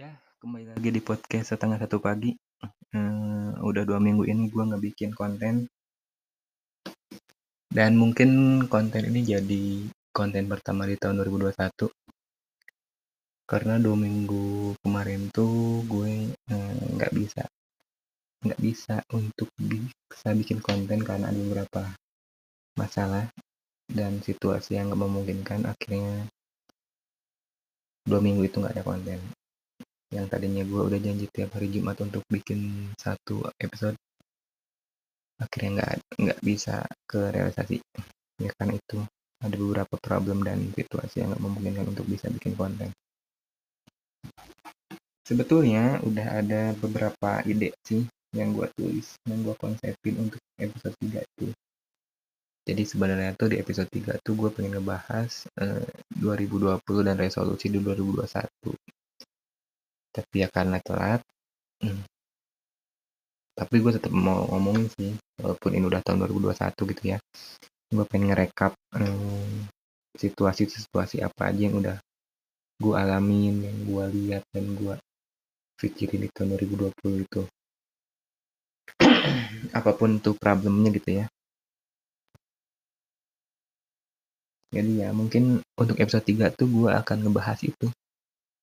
Ya, kembali lagi di podcast setengah satu pagi. Hmm, udah dua minggu ini gue nggak bikin konten. Dan mungkin konten ini jadi konten pertama di tahun 2021. Karena dua minggu kemarin tuh gue eh, nggak bisa nggak bisa untuk bisa bikin konten karena ada beberapa masalah dan situasi yang nggak memungkinkan akhirnya dua minggu itu nggak ada konten yang tadinya gue udah janji tiap hari Jumat untuk bikin satu episode akhirnya nggak nggak bisa ke realisasi ya kan itu ada beberapa problem dan situasi yang nggak memungkinkan untuk bisa bikin konten. Sebetulnya udah ada beberapa ide sih yang gue tulis yang gue konsepin untuk episode 3 itu. Jadi sebenarnya tuh di episode 3 tuh gue pengen ngebahas eh, 2020 dan resolusi di 2021 tapi ya karena telat hmm, tapi gue tetap mau ngomongin sih walaupun ini udah tahun 2021 gitu ya. Gue pengen ngerekap eh, situasi-situasi apa aja yang udah gue alamin yang gue lihat dan gue pikirin di tahun 2020 itu. Apa pun tuh problemnya gitu ya. Jadi ya mungkin untuk episode 3 tuh gue akan ngebahas itu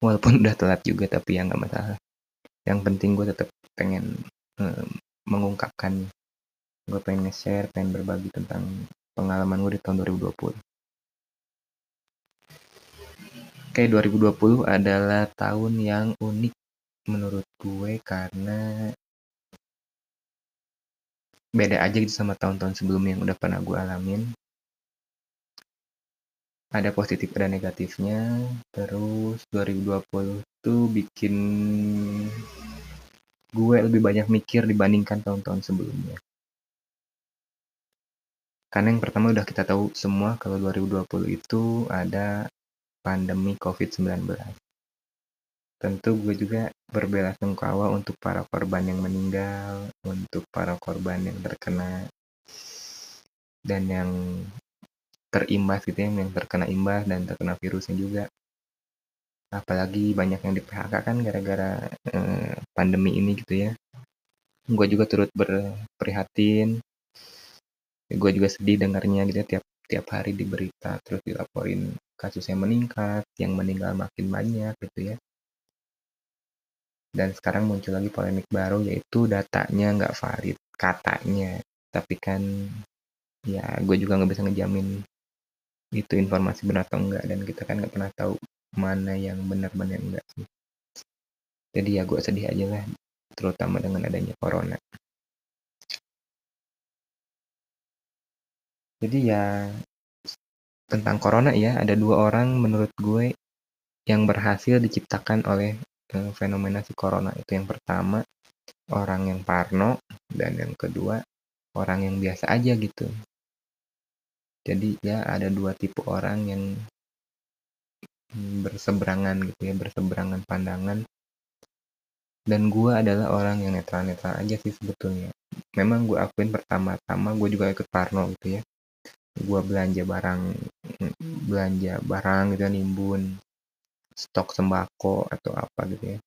walaupun udah telat juga tapi ya nggak masalah. Yang penting gue tetap pengen um, mengungkapkan gue pengen nge-share pengen berbagi tentang pengalaman gue di tahun 2020 Oke, 2020 adalah tahun yang unik menurut gue karena beda aja gitu sama tahun-tahun sebelumnya yang udah pernah gue alamin ada positif ada negatifnya. Terus 2020 tuh bikin gue lebih banyak mikir dibandingkan tahun-tahun sebelumnya. Karena yang pertama udah kita tahu semua kalau 2020 itu ada pandemi COVID-19 tentu gue juga berbela sungkawa untuk para korban yang meninggal, untuk para korban yang terkena dan yang terimbas gitu ya, yang terkena imbas dan terkena virusnya juga. Apalagi banyak yang di PHK kan gara-gara eh, pandemi ini gitu ya. Gue juga turut berprihatin. Gue juga sedih dengarnya gitu ya, tiap tiap hari di berita terus dilaporin kasusnya meningkat, yang meninggal makin banyak gitu ya dan sekarang muncul lagi polemik baru yaitu datanya nggak valid katanya tapi kan ya gue juga nggak bisa ngejamin itu informasi benar atau enggak dan kita kan nggak pernah tahu mana yang benar-benar enggak sih. Jadi ya gue sedih aja lah terutama dengan adanya corona. Jadi ya tentang corona ya ada dua orang menurut gue yang berhasil diciptakan oleh fenomena si corona itu. Yang pertama orang yang parno dan yang kedua orang yang biasa aja gitu jadi ya ada dua tipe orang yang berseberangan gitu ya berseberangan pandangan. Dan gue adalah orang yang netral-netral aja sih sebetulnya. Memang gue akuin pertama-tama gue juga ikut parno gitu ya. Gue belanja barang belanja barang gitu ya nimbun stok sembako atau apa gitu ya.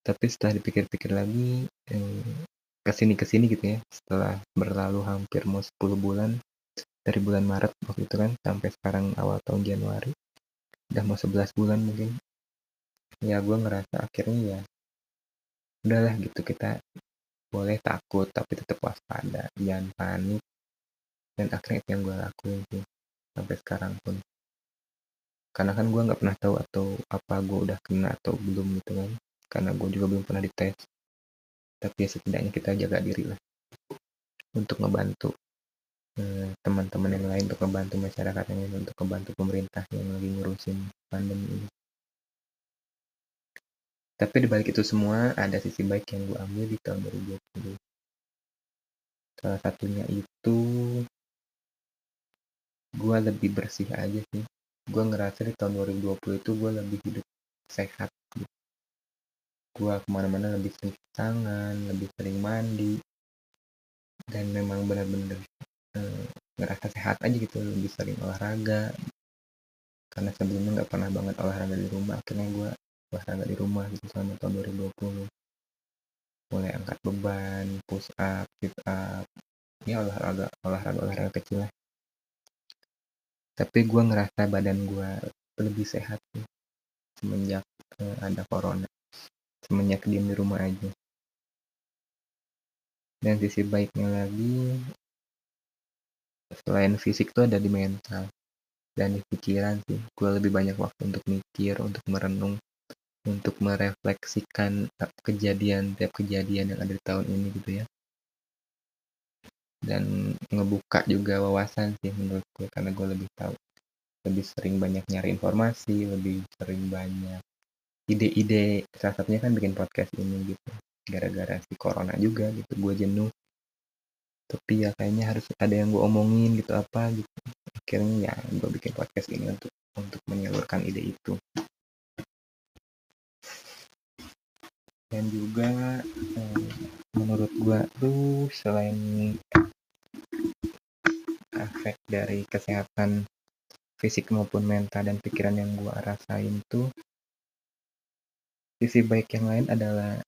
Tapi setelah dipikir-pikir lagi eh, ke sini ke sini gitu ya setelah berlalu hampir mau 10 bulan dari bulan Maret waktu itu kan sampai sekarang awal tahun Januari. Udah mau 11 bulan mungkin. Ya gue ngerasa akhirnya ya udahlah gitu kita boleh takut tapi tetap waspada. Jangan panik. Dan akhirnya itu yang gue lakuin sih sampai sekarang pun. Karena kan gue nggak pernah tahu atau apa gue udah kena atau belum gitu kan. Karena gue juga belum pernah dites. Tapi ya setidaknya kita jaga diri lah. Untuk ngebantu eh, teman-teman yang lain untuk ngebantu masyarakat yang untuk ngebantu pemerintah yang lagi ngurusin pandemi ini. Tapi dibalik itu semua ada sisi baik yang gue ambil di tahun 2020 salah satunya itu gue lebih bersih aja sih. Gue ngerasa di tahun 2020 itu gue lebih hidup sehat gitu. gue ke mana-mana lebih sering tangan lebih sering mandi. Dan memang benar-benar eh, ngerasa sehat aja gitu lebih sering olahraga. Karena sebelumnya nggak pernah banget olahraga di rumah akhirnya gue olahraga di rumah gitu selama tahun 2020 mulai angkat beban push up sit up. Ya olahraga olahraga olahraga kecil lah. Tapi gue ngerasa badan gue lebih sehat sih semenjak uh, ada corona. Semenjak diem di rumah aja. Dan sisi baiknya lagi selain fisik tuh ada di mental dan di pikiran sih. Gue lebih banyak waktu untuk mikir untuk merenung untuk merefleksikan kejadian tiap kejadian yang ada di tahun ini gitu ya. Dan ngebuka juga wawasan sih menurut gue karena gue lebih tahu. Lebih sering banyak nyari informasi lebih sering banyak ide-ide. Salah satunya kan bikin podcast ini gitu. Gara-gara si corona juga gitu gue jenuh tapi ya kayaknya harus ada yang gue omongin gitu apa gitu. Akhirnya ya gue bikin podcast ini untuk untuk menyalurkan ide itu. Dan juga eh, menurut gue tuh selain efek dari kesehatan fisik maupun mental dan pikiran yang gue rasain tuh sisi baik yang lain adalah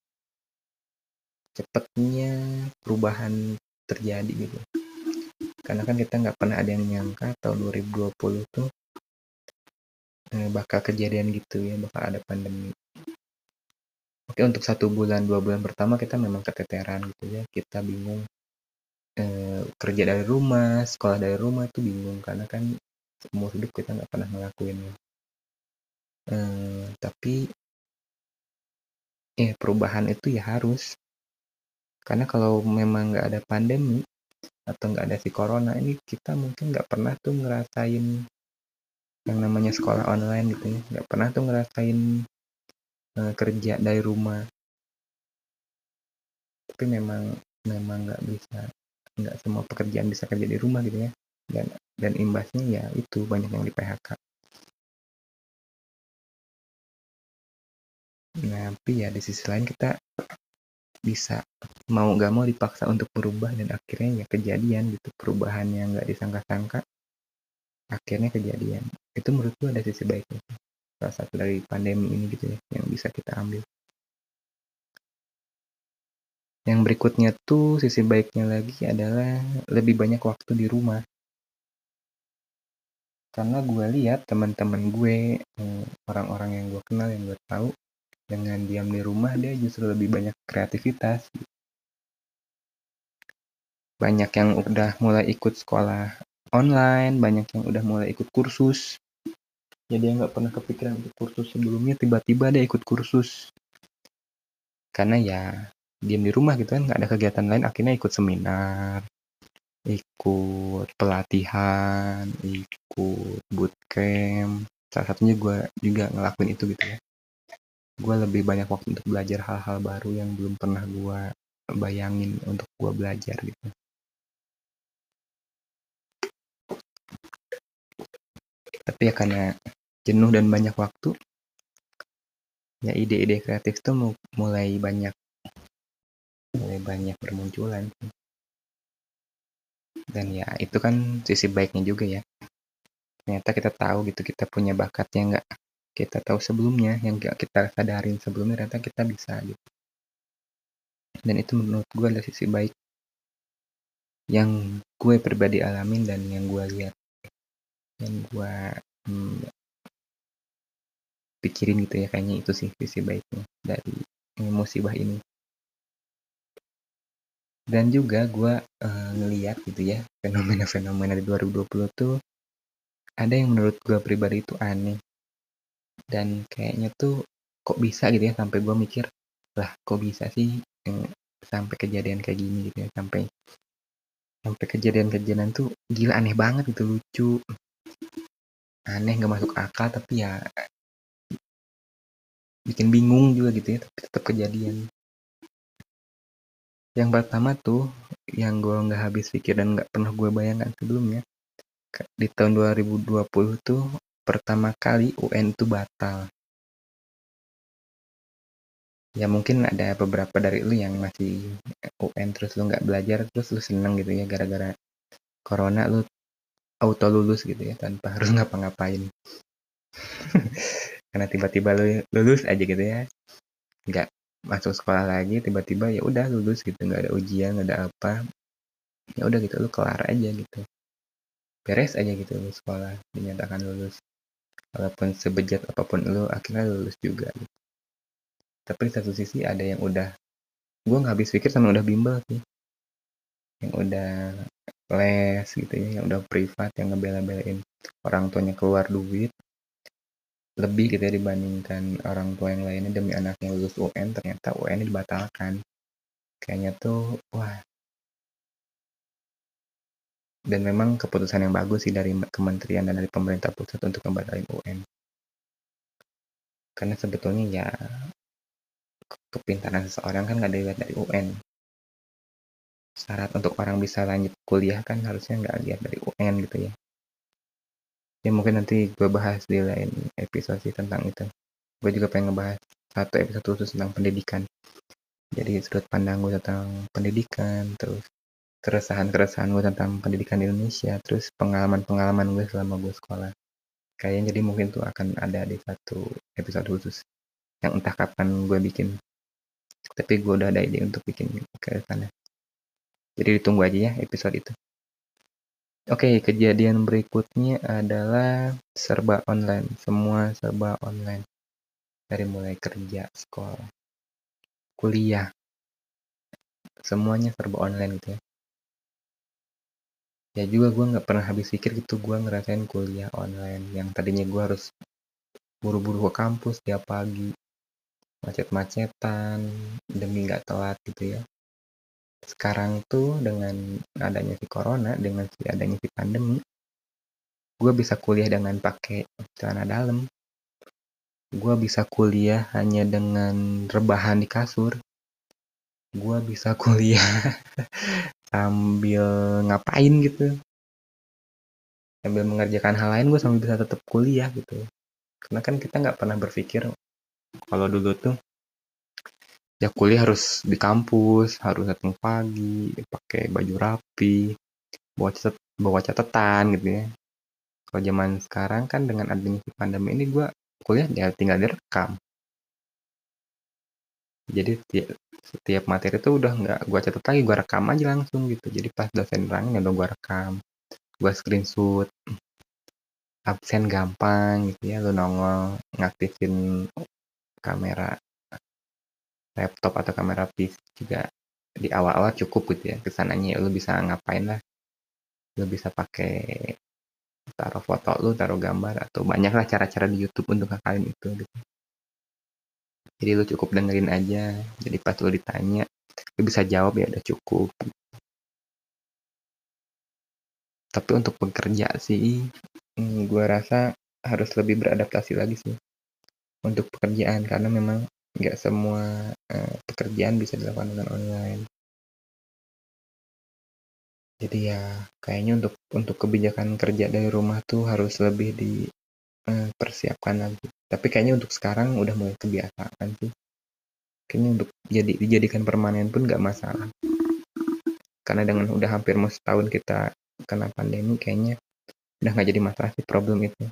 cepatnya perubahan terjadi gitu. Karena kan kita nggak pernah ada yang nyangka tahun 2020 tuh eh, bakal kejadian gitu ya bakal ada pandemi. Oke untuk satu bulan dua bulan pertama kita memang keteteran gitu ya. Kita bingung eh, kerja dari rumah sekolah dari rumah itu bingung. Karena kan umur hidup kita nggak pernah ngelakuin eh, tapi eh perubahan itu ya harus karena kalau memang nggak ada pandemi atau nggak ada si corona ini kita mungkin nggak pernah tuh ngerasain yang namanya sekolah online gitu ya. Nggak pernah tuh ngerasain uh, kerja dari rumah. Tapi memang memang nggak bisa nggak semua pekerjaan bisa kerja di rumah gitu ya. Dan dan imbasnya ya itu banyak yang di PHK Nah, tapi ya di sisi lain kita bisa mau gak mau dipaksa untuk berubah dan akhirnya ya kejadian gitu perubahan yang gak disangka-sangka akhirnya kejadian. Itu menurut gue ada sisi baiknya salah satu dari pandemi ini gitu ya yang bisa kita ambil. Yang berikutnya tuh sisi baiknya lagi adalah lebih banyak waktu di rumah. Karena gue lihat teman-teman gue eh, orang-orang yang gue kenal yang gue tahu dengan diam di rumah dia justru lebih banyak kreativitas. Banyak yang udah mulai ikut sekolah online banyak yang udah mulai ikut kursus. Jadi dia nggak pernah kepikiran ikut kursus sebelumnya tiba-tiba dia ikut kursus. Karena ya diam di rumah gitu kan nggak ada kegiatan lain akhirnya ikut seminar ikut pelatihan ikut bootcamp. Salah satunya gue juga ngelakuin itu gitu ya gue lebih banyak waktu untuk belajar hal-hal baru yang belum pernah gue bayangin untuk gue belajar gitu. Tapi ya karena jenuh dan banyak waktu ya ide-ide kreatif tuh mulai banyak mulai banyak bermunculan. Dan ya itu kan sisi baiknya juga ya. Ternyata kita tahu gitu kita punya bakatnya nggak kita tahu sebelumnya yang kita sadarin sebelumnya ternyata kita bisa gitu. Dan itu menurut gue adalah sisi baik. Yang gue pribadi alamin dan yang gue lihat yang gue hmm, pikirin gitu ya kayaknya itu sih sisi baiknya dari musibah ini. Dan juga gue uh, ngeliat gitu ya fenomena-fenomena di 2020 tuh ada yang menurut gue pribadi itu aneh dan kayaknya tuh kok bisa gitu ya sampai gue mikir lah kok bisa sih eh, sampai kejadian kayak gini gitu ya sampai sampai kejadian-kejadian tuh gila aneh banget gitu lucu. Aneh nggak masuk akal tapi ya bikin bingung juga gitu ya tapi tetap kejadian. Yang pertama tuh yang gue nggak habis pikir dan nggak pernah gue bayangkan sebelumnya di tahun 2020 tuh pertama kali UN itu batal. Ya mungkin ada beberapa dari lu yang masih UN terus lu nggak belajar terus lu seneng gitu ya gara-gara corona lu auto lulus gitu ya tanpa harus ngapa-ngapain. karena tiba-tiba lulus aja gitu ya nggak masuk sekolah lagi tiba-tiba ya udah lulus gitu nggak ada ujian nggak ada apa ya udah gitu lu kelar aja gitu beres aja gitu lu sekolah dinyatakan lulus walaupun sebejat apa pun lu akhirnya lulus juga gitu. tapi di satu sisi ada yang udah gue nggak habis pikir sama udah bimbel sih yang udah les gitu ya yang udah privat yang ngebela-belain orang tuanya keluar duit lebih gitu ya dibandingkan orang tua yang lainnya demi anaknya lulus UN ternyata UN dibatalkan kayaknya tuh wah dan memang keputusan yang bagus sih dari kementerian dan dari pemerintah pusat untuk membatalkan UN karena sebetulnya ya kepintaran seseorang kan nggak dilihat dari UN syarat untuk orang bisa lanjut kuliah kan harusnya nggak lihat dari UN gitu ya. Ya mungkin nanti gue bahas di lain episode sih tentang itu. Gue juga pengen ngebahas satu episode khusus tentang pendidikan. Jadi sudut pandang gue tentang pendidikan terus keresahan-keresahan gue tentang pendidikan di Indonesia, terus pengalaman-pengalaman gue selama gue sekolah. Kayaknya jadi mungkin tuh akan ada di satu episode khusus yang entah kapan gue bikin. Tapi gue udah ada ide untuk bikin ke sana. Jadi ditunggu aja ya episode itu. Oke, kejadian berikutnya adalah serba online. Semua serba online. Dari mulai kerja, sekolah, kuliah. Semuanya serba online gitu ya ya juga gue nggak pernah habis pikir gitu gue ngerasain kuliah online yang tadinya gue harus buru-buru ke kampus tiap pagi macet-macetan demi nggak telat gitu ya. Sekarang tuh dengan adanya si corona dengan si adanya si pandemi gue bisa kuliah dengan pakai celana dalam. Gue bisa kuliah hanya dengan rebahan di kasur. Gue bisa kuliah sambil ngapain gitu. Sambil mengerjakan hal lain gue sambil bisa tetap kuliah gitu. Karena kan kita nggak pernah berpikir kalau dulu tuh ya kuliah harus di kampus harus datang pagi pakai baju rapi bawa catat bawa catatan gitu ya. Kalau zaman sekarang kan dengan adanya pandemi ini gue kuliah ya tinggal direkam jadi setiap materi itu udah nggak gue catat lagi gue rekam aja langsung gitu. Jadi pas dosen nerangin ya udah gue rekam gue screenshot absen gampang gitu ya lu nongol ngaktifin kamera laptop atau kamera PC juga di awal-awal cukup gitu ya ke sananya lu bisa ngapain lah. Lu bisa pakai taruh foto lu taruh gambar atau banyak lah cara-cara di YouTube untuk ngakalin itu gitu jadi lu cukup dengerin aja. Jadi pas lu ditanya lu bisa jawab ya udah cukup. Tapi untuk bekerja sih hmm, gue rasa harus lebih beradaptasi lagi sih untuk pekerjaan. Karena memang nggak semua uh, pekerjaan bisa dilakukan dengan online. Jadi ya kayaknya untuk untuk kebijakan kerja dari rumah tuh harus lebih dipersiapkan eh, lagi tapi kayaknya untuk sekarang udah mulai kebiasaan sih. Kayaknya untuk jadi dijadikan permanen pun nggak masalah. Karena dengan udah hampir mau setahun kita kena pandemi kayaknya udah nggak jadi masalah sih problem itu.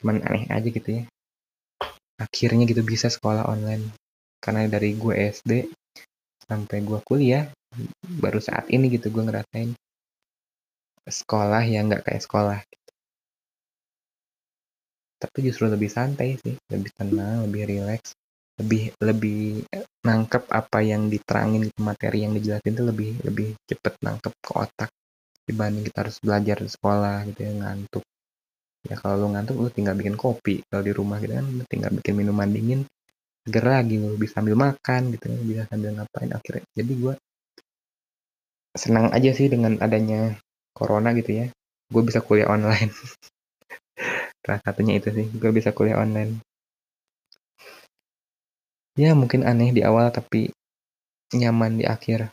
Cuman aneh aja gitu ya. Akhirnya gitu bisa sekolah online. Karena dari gue SD sampai gue kuliah baru saat ini gitu gue ngerasain sekolah yang nggak kayak sekolah tapi justru lebih santai sih lebih tenang lebih rileks lebih lebih nangkep apa yang diterangin gitu materi yang dijelasin itu lebih lebih cepet nangkep ke otak dibanding kita harus belajar di sekolah gitu ya ngantuk. Ya kalau lu ngantuk lu tinggal bikin kopi. Kalau di rumah gitu kan tinggal bikin minuman dingin seger lagi lu bisa sambil makan gitu ya bisa sambil ngapain. Akhirnya jadi gue senang aja sih dengan adanya corona gitu ya. Gue bisa kuliah online salah satunya itu sih gue bisa kuliah online. Ya mungkin aneh di awal tapi nyaman di akhir.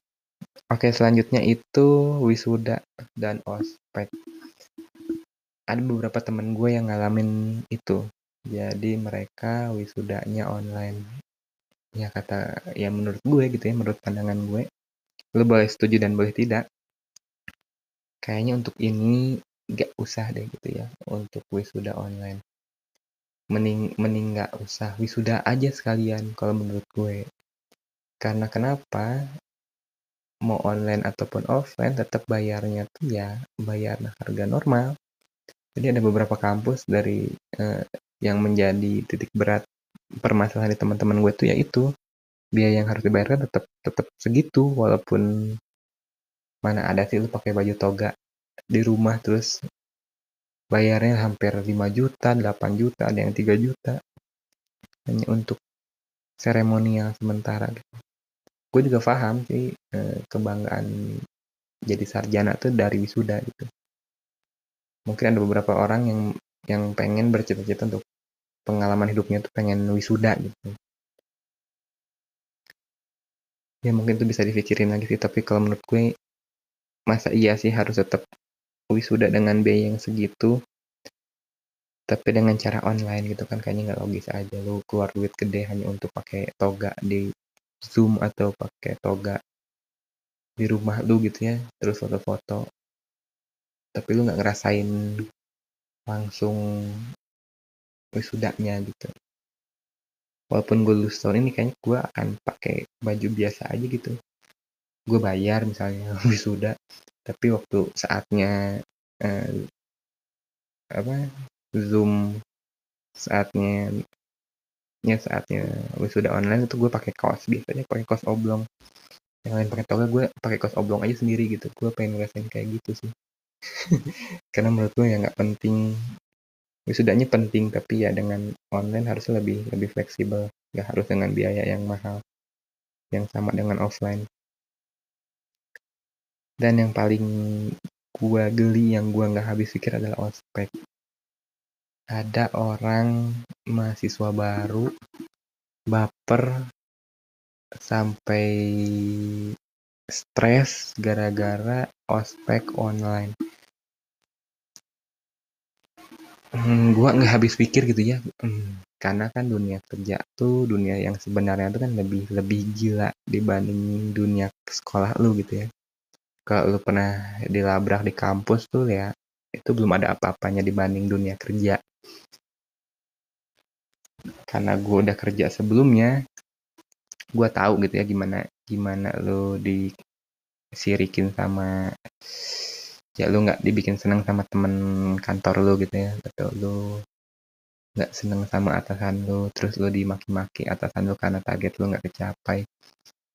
Oke selanjutnya itu wisuda dan ospek. Ada beberapa temen gue yang ngalamin itu. Jadi mereka wisudanya online. Ya kata ya menurut gue gitu ya menurut pandangan gue. Lo boleh setuju dan boleh tidak. Kayaknya untuk ini nggak usah deh gitu ya untuk wisuda online. Mending mending nggak usah wisuda aja sekalian kalau menurut gue. Karena kenapa? Mau online ataupun offline tetap bayarnya tuh ya bayar harga normal. Jadi ada beberapa kampus dari eh, yang menjadi titik berat permasalahan di teman-teman gue tuh yaitu biaya yang harus dibayarkan tetap tetap segitu walaupun mana ada sih lu pakai baju toga di rumah terus bayarnya hampir 5 juta, 8 juta, ada yang 3 juta hanya untuk seremonial sementara gitu. Gue juga paham sih eh, kebanggaan jadi sarjana tuh dari wisuda gitu. Mungkin ada beberapa orang yang yang pengen bercita-cita untuk pengalaman hidupnya tuh pengen wisuda gitu. Ya mungkin tuh bisa dipikirin lagi sih, tapi kalau menurut gue masa iya sih harus tetap wisuda dengan biaya yang segitu tapi dengan cara online gitu kan kayaknya nggak logis aja. Lu keluar duit gede hanya untuk pakai toga di zoom atau pakai toga di rumah lu gitu ya terus foto-foto. Tapi lu nggak ngerasain langsung wisudanya gitu. Walaupun gue lulus tahun ini kayaknya gue akan pakai baju biasa aja gitu. Gue bayar misalnya wisuda tapi waktu saatnya eh, apa zoom saatnya ya saatnya wisuda online itu gue pakai kaos biasanya pakai kaos oblong. Yang lain pakai toga gue pakai kaos oblong aja sendiri gitu. Gue pengen ngerasain kayak gitu sih. Karena menurut gue ya nggak penting. Wisudanya penting tapi ya dengan online harusnya lebih lebih fleksibel. Nggak harus dengan biaya yang mahal. Yang sama dengan offline dan yang paling gua geli yang gua nggak habis pikir adalah ospek. Ada orang mahasiswa baru baper sampai stres gara-gara ospek online. Hmm, gua nggak habis pikir gitu ya. Hmm, karena kan dunia kerja tuh dunia yang sebenarnya tuh kan lebih lebih gila dibanding dunia sekolah lu gitu ya kalau lu pernah dilabrak di kampus tuh ya itu belum ada apa-apanya dibanding dunia kerja. Karena gue udah kerja sebelumnya gue tahu gitu ya gimana gimana lo disirikin sama ya lu nggak dibikin seneng sama temen kantor lu gitu ya atau lu nggak seneng sama atasan lu terus lu dimaki-maki atasan lu karena target lu nggak kecapai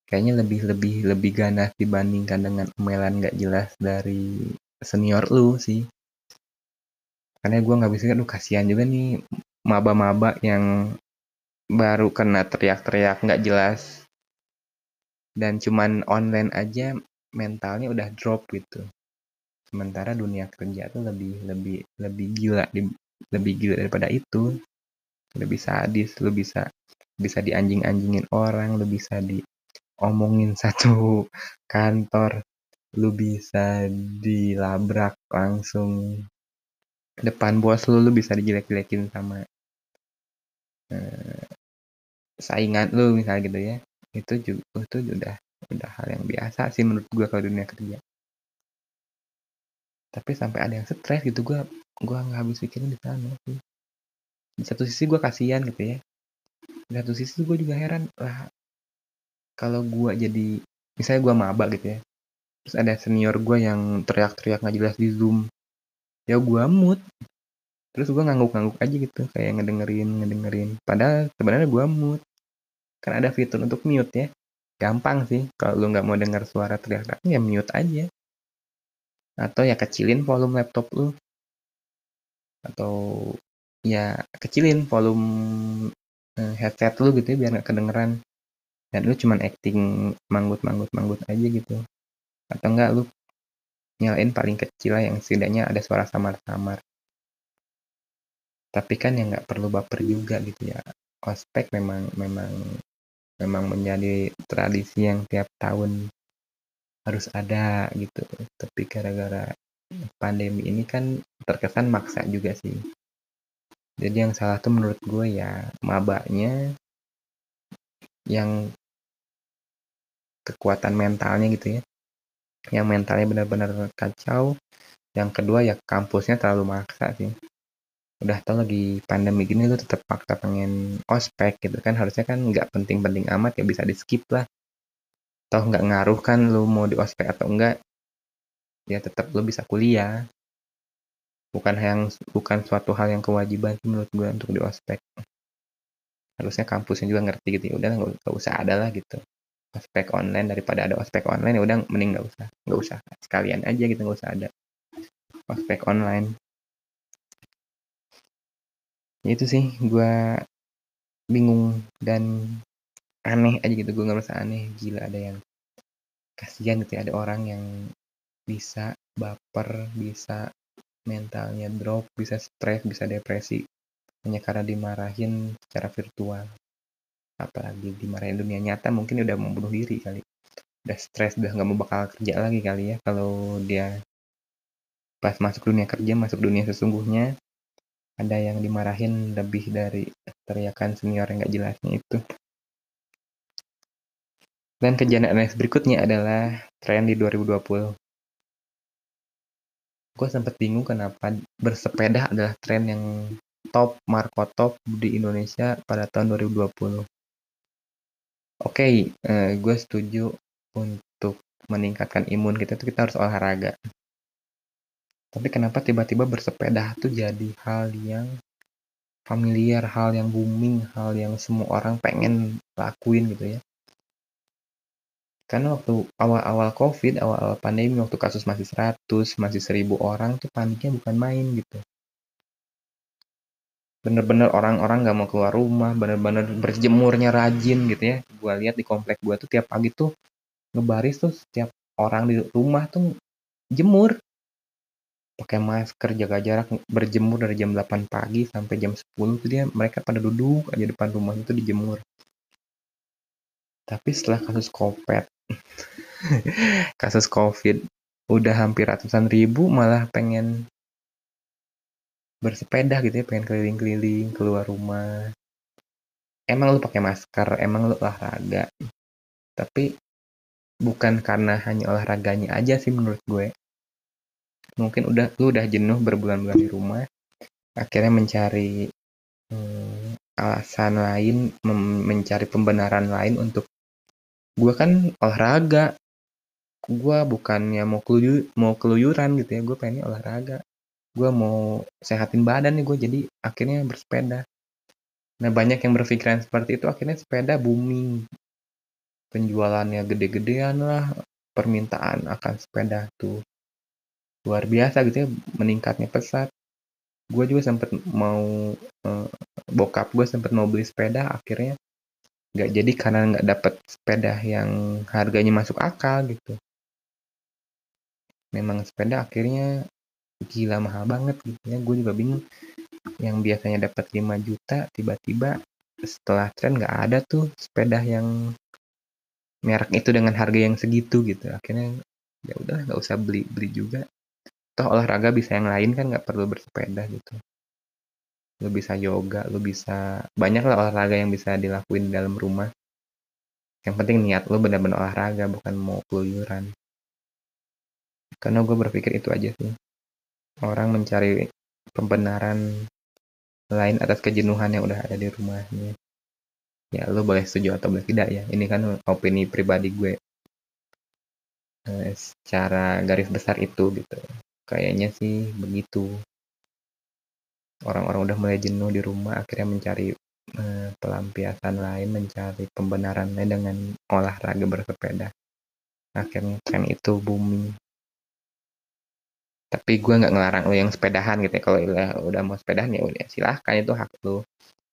kayaknya lebih lebih lebih ganas dibandingkan dengan emalan nggak jelas dari senior lu sih. Karena gue nggak bisa lu kasihan juga nih maba-maba yang baru kena teriak-teriak nggak jelas. Dan cuman online aja mentalnya udah drop gitu. Sementara dunia kerja tuh lebih lebih lebih gila lebih gila daripada itu. Lebih sadis lu bisa bisa dianjing-anjingin orang lu bisa di omongin satu kantor lu bisa dilabrak langsung. Depan bos lu lu bisa dijelek-jelekin sama uh, saingan lu misalnya gitu ya. Itu juga itu udah udah hal yang biasa sih menurut gua kalau dunia kerja. Tapi sampai ada yang stres gitu gua gua nggak habis pikirin di sana sih. Di satu sisi gua kasihan gitu ya. Di satu sisi gua juga heran lah kalau gue jadi misalnya gue maba gitu ya terus ada senior gue yang teriak-teriak nggak jelas di zoom ya gue mood terus gue ngangguk-ngangguk aja gitu kayak ngedengerin ngedengerin. Padahal sebenarnya gue mood kan ada fitur untuk mute ya. Gampang sih kalau lu nggak mau dengar suara teriak-teriak ya mute aja. Atau ya kecilin volume laptop lu. Atau ya kecilin volume eh, headset lu gitu ya biar nggak kedengeran dan lu cuman acting manggut manggut manggut aja gitu. Atau enggak lu nyalain paling kecil lah yang setidaknya ada suara samar-samar. Tapi kan yang nggak perlu baper juga gitu ya. Ospek memang memang memang menjadi tradisi yang tiap tahun harus ada gitu. Tapi gara-gara pandemi ini kan terkesan maksa juga sih. Jadi yang salah tuh menurut gue ya mabaknya yang kekuatan mentalnya gitu ya. Yang mentalnya benar-benar kacau. Yang kedua ya kampusnya terlalu maksa sih. Udah tau lagi pandemi gini lu tetap paksa pengen ospek gitu kan. Harusnya kan nggak penting-penting amat ya bisa di skip lah. Toh nggak ngaruh kan lu mau di ospek atau enggak ya tetap lu bisa kuliah. Bukan yang bukan suatu hal yang kewajiban menurut gue untuk di ospek harusnya kampusnya juga ngerti gitu ya udah nggak usah ada lah gitu. Ospek online daripada ada ospek online ya udah mending nggak usah nggak usah sekalian aja gitu nggak usah ada ospek online. Ya itu sih gue bingung dan aneh aja gitu gue ngerasa aneh. Gila ada yang kasihan gitu ya ada orang yang bisa baper bisa mentalnya drop bisa stres bisa depresi hanya karena dimarahin secara virtual apalagi dimarahin dunia nyata mungkin udah mau bunuh diri kali udah stres udah nggak mau bakal kerja lagi kali ya kalau dia pas masuk dunia kerja masuk dunia sesungguhnya ada yang dimarahin lebih dari teriakan senior yang gak jelasnya itu. Dan kejadian aneh berikutnya adalah tren di 2020. Gue sempat bingung kenapa bersepeda adalah tren yang top, marko top di Indonesia pada tahun 2020. Oke, okay, eh, gue setuju untuk meningkatkan imun kita itu kita harus olahraga. Tapi kenapa tiba-tiba bersepeda tuh jadi hal yang familiar, hal yang booming, hal yang semua orang pengen lakuin gitu ya. Karena waktu awal-awal COVID, awal-awal pandemi, waktu kasus masih 100, masih 1000 orang tuh paniknya bukan main gitu. Bener-bener orang-orang gak mau keluar rumah, bener-bener berjemurnya rajin gitu ya. Gua lihat di komplek gua tuh tiap pagi tuh ngebaris tuh setiap orang di rumah tuh jemur pakai masker, jaga jarak, berjemur dari jam 8 pagi sampai jam 10 tuh dia mereka pada duduk aja depan rumah itu dijemur. Tapi setelah kasus COVID, kasus COVID udah hampir ratusan ribu malah pengen bersepeda gitu ya, pengen keliling-keliling keluar rumah. Emang lu pakai masker, emang lu olahraga. Tapi bukan karena hanya olahraganya aja sih menurut gue mungkin udah lu udah jenuh berbulan-bulan di rumah akhirnya mencari hmm, alasan lain mencari pembenaran lain untuk gue kan olahraga gue bukannya mau keluyur mau keluyuran gitu ya gue pengen olahraga gue mau sehatin badan nih gue jadi akhirnya bersepeda. Nah banyak yang berpikiran seperti itu akhirnya sepeda booming. Penjualannya gede-gedean lah permintaan akan sepeda tuh luar biasa gitu ya meningkatnya pesat. Gue juga sempet mau eh, bokap gue sempet mau beli sepeda akhirnya nggak jadi karena nggak dapet sepeda yang harganya masuk akal gitu. Memang sepeda akhirnya gila mahal banget gitu ya gue juga bingung. Yang biasanya dapat 5 juta tiba-tiba setelah tren nggak ada tuh sepeda yang merek itu dengan harga yang segitu gitu. Akhirnya ya udah nggak usah beli beli juga. Toh olahraga bisa yang lain kan nggak perlu bersepeda gitu. Lu bisa yoga lu bisa banyak lah olahraga yang bisa dilakuin di dalam rumah. Yang penting niat lu benar-benar olahraga bukan mau keluyuran. Karena gue berpikir itu aja sih orang mencari pembenaran lain atas kejenuhan yang udah ada di rumahnya ya lu boleh setuju atau boleh tidak ya ini kan opini pribadi gue eh, secara garis besar itu gitu Kayaknya sih begitu. Orang-orang udah mulai jenuh di rumah, akhirnya mencari eh, pelampiasan lain, mencari pembenaran lain dengan olahraga bersepeda. Akhirnya tren itu booming. Tapi gue nggak ngelarang lo yang sepedahan gitu ya. Kalau udah, udah mau sepedahan ya udah silahkan itu hak lo.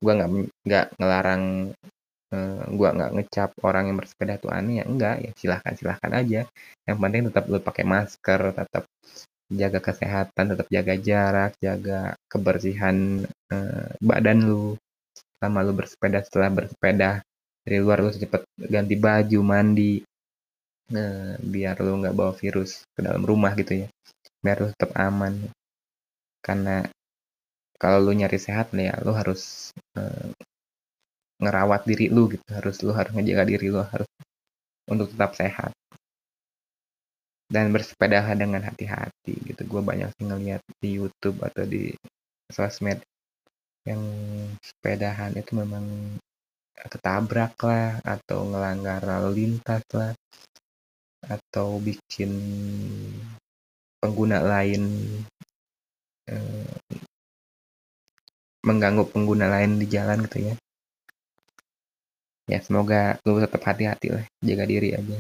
Gue nggak nggak ngelarang uh, gue nggak ngecap orang yang bersepeda tuh aneh ya enggak ya silahkan silahkan aja yang penting tetap lo pakai masker tetap jaga kesehatan, tetap jaga jarak, jaga kebersihan eh, badan lu selama lu bersepeda. Setelah bersepeda dari luar lu cepet ganti baju, mandi, eh, biar lu nggak bawa virus ke dalam rumah gitu ya, biar lu tetap aman. Karena kalau lu nyari sehat ya lu harus eh, ngerawat diri lu gitu, harus lu harus ngejaga diri lu harus untuk tetap sehat. Dan bersepeda dengan hati-hati gitu. Gue banyak sih ngeliat di YouTube atau di sosmed yang sepedahan itu memang ketabrak lah atau ngelanggar lalu lintas lah atau bikin pengguna lain eh, mengganggu pengguna lain di jalan gitu ya. Ya semoga lu tetap hati-hati lah jaga diri aja.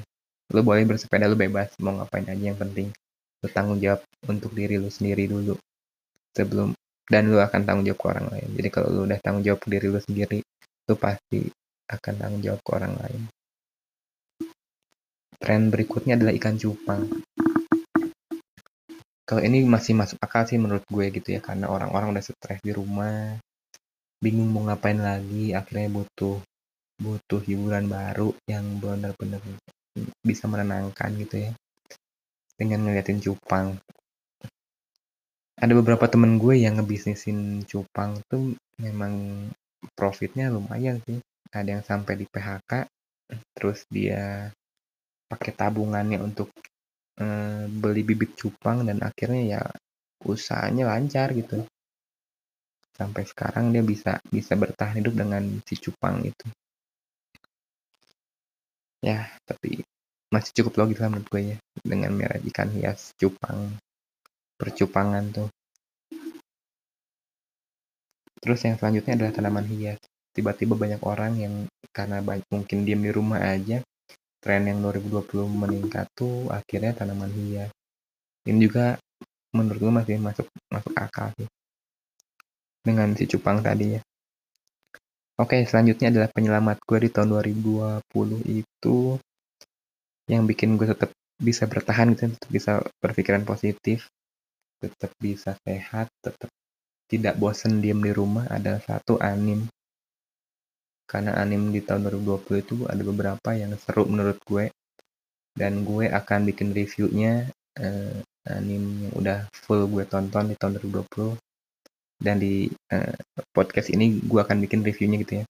Lu boleh bersepeda lu bebas mau ngapain aja yang penting. Lu tanggung jawab untuk diri lu sendiri dulu sebelum dan lu akan tanggung jawab ke orang lain. Jadi kalau lu udah tanggung jawab ke diri lu sendiri lu pasti akan tanggung jawab ke orang lain. Tren berikutnya adalah ikan cupang kalau ini masih masuk akal sih menurut gue gitu ya karena orang-orang udah stres di rumah bingung mau ngapain lagi akhirnya butuh butuh hiburan baru yang benar-benar bisa menenangkan gitu ya dengan ngeliatin cupang. Ada beberapa temen gue yang ngebisnisin cupang tuh memang profitnya lumayan sih. Ada yang sampai di PHK terus dia pakai tabungannya untuk beli bibit cupang dan akhirnya ya usahanya lancar gitu. Sampai sekarang dia bisa bisa bertahan hidup dengan si cupang itu. Ya tapi masih cukup logis lah menurut gue ya dengan merek ikan hias cupang percupangan tuh. Terus yang selanjutnya adalah tanaman hias. Tiba-tiba banyak orang yang karena banyak, mungkin diam di rumah aja tren yang 2020 meningkat tuh akhirnya tanaman hias. Ini juga menurut gue masih masuk masuk akal sih. Dengan si cupang tadi ya. Oke, selanjutnya adalah penyelamat gue di tahun 2020 itu yang bikin gue tetap bisa bertahan gitu, tetap bisa berpikiran positif, tetap bisa sehat, tetap tidak bosan diem di rumah adalah satu anim. Karena anim di tahun 2020 itu ada beberapa yang seru menurut gue. Dan gue akan bikin reviewnya eh, anim yang udah full gue tonton di tahun 2020 dan di uh, podcast ini gue akan bikin reviewnya gitu ya.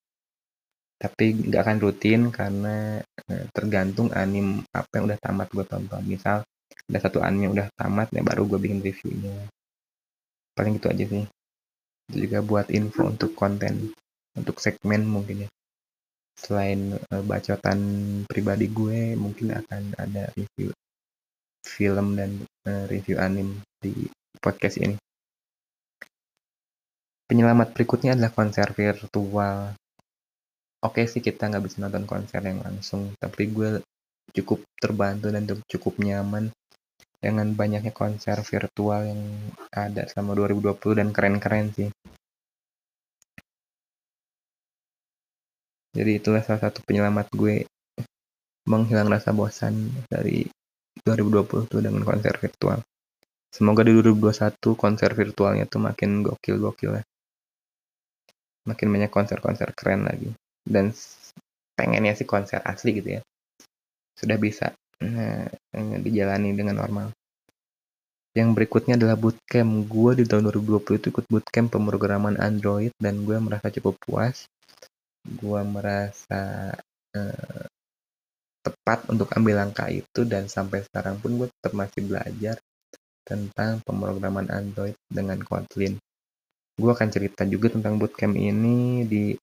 Tapi nggak akan rutin karena uh, tergantung anim apa yang udah tamat gue tonton. Misal ada satu anim yang udah tamat ya baru gue bikin reviewnya. Paling gitu aja sih. Itu juga buat info untuk konten untuk segmen mungkin ya selain uh, bacotan pribadi gue mungkin akan ada review film dan uh, review anim di podcast ini Penyelamat berikutnya adalah konser virtual. Oke sih kita nggak bisa nonton konser yang langsung, tapi gue cukup terbantu dan cukup nyaman dengan banyaknya konser virtual yang ada selama 2020 dan keren-keren sih. Jadi itulah salah satu penyelamat gue. Menghilang rasa bosan dari 2020 tuh dengan konser virtual. Semoga di 2021 konser virtualnya tuh makin gokil-gokil ya. Makin banyak konser-konser keren lagi. Dan pengennya sih konser asli gitu ya. Sudah bisa nah, dijalani dengan normal. Yang berikutnya adalah bootcamp. Gue di tahun 2020 itu ikut bootcamp pemrograman Android dan gue merasa cukup puas gue merasa eh, tepat untuk ambil langkah itu dan sampai sekarang pun gue tetap masih belajar tentang pemrograman Android dengan Kotlin. Gue akan cerita juga tentang bootcamp ini di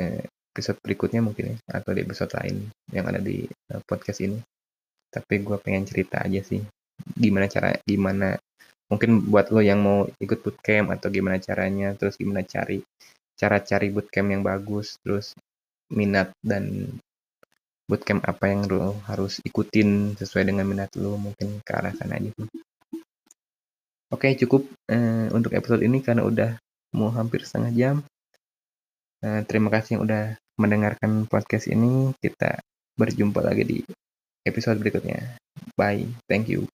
eh, episode berikutnya mungkin ya atau di episode lain yang ada di eh, podcast ini. Tapi gue pengen cerita aja sih gimana cara gimana mungkin buat lo yang mau ikut bootcamp atau gimana caranya terus gimana cari cara cari bootcamp yang bagus terus minat dan bootcamp apa yang lo harus ikutin sesuai dengan minat lo mungkin ke arah sana aja sih Oke cukup eh, untuk episode ini karena udah mau hampir setengah jam. Nah, terima kasih yang udah mendengarkan podcast ini. Kita berjumpa lagi di episode berikutnya. Bye. Thank you.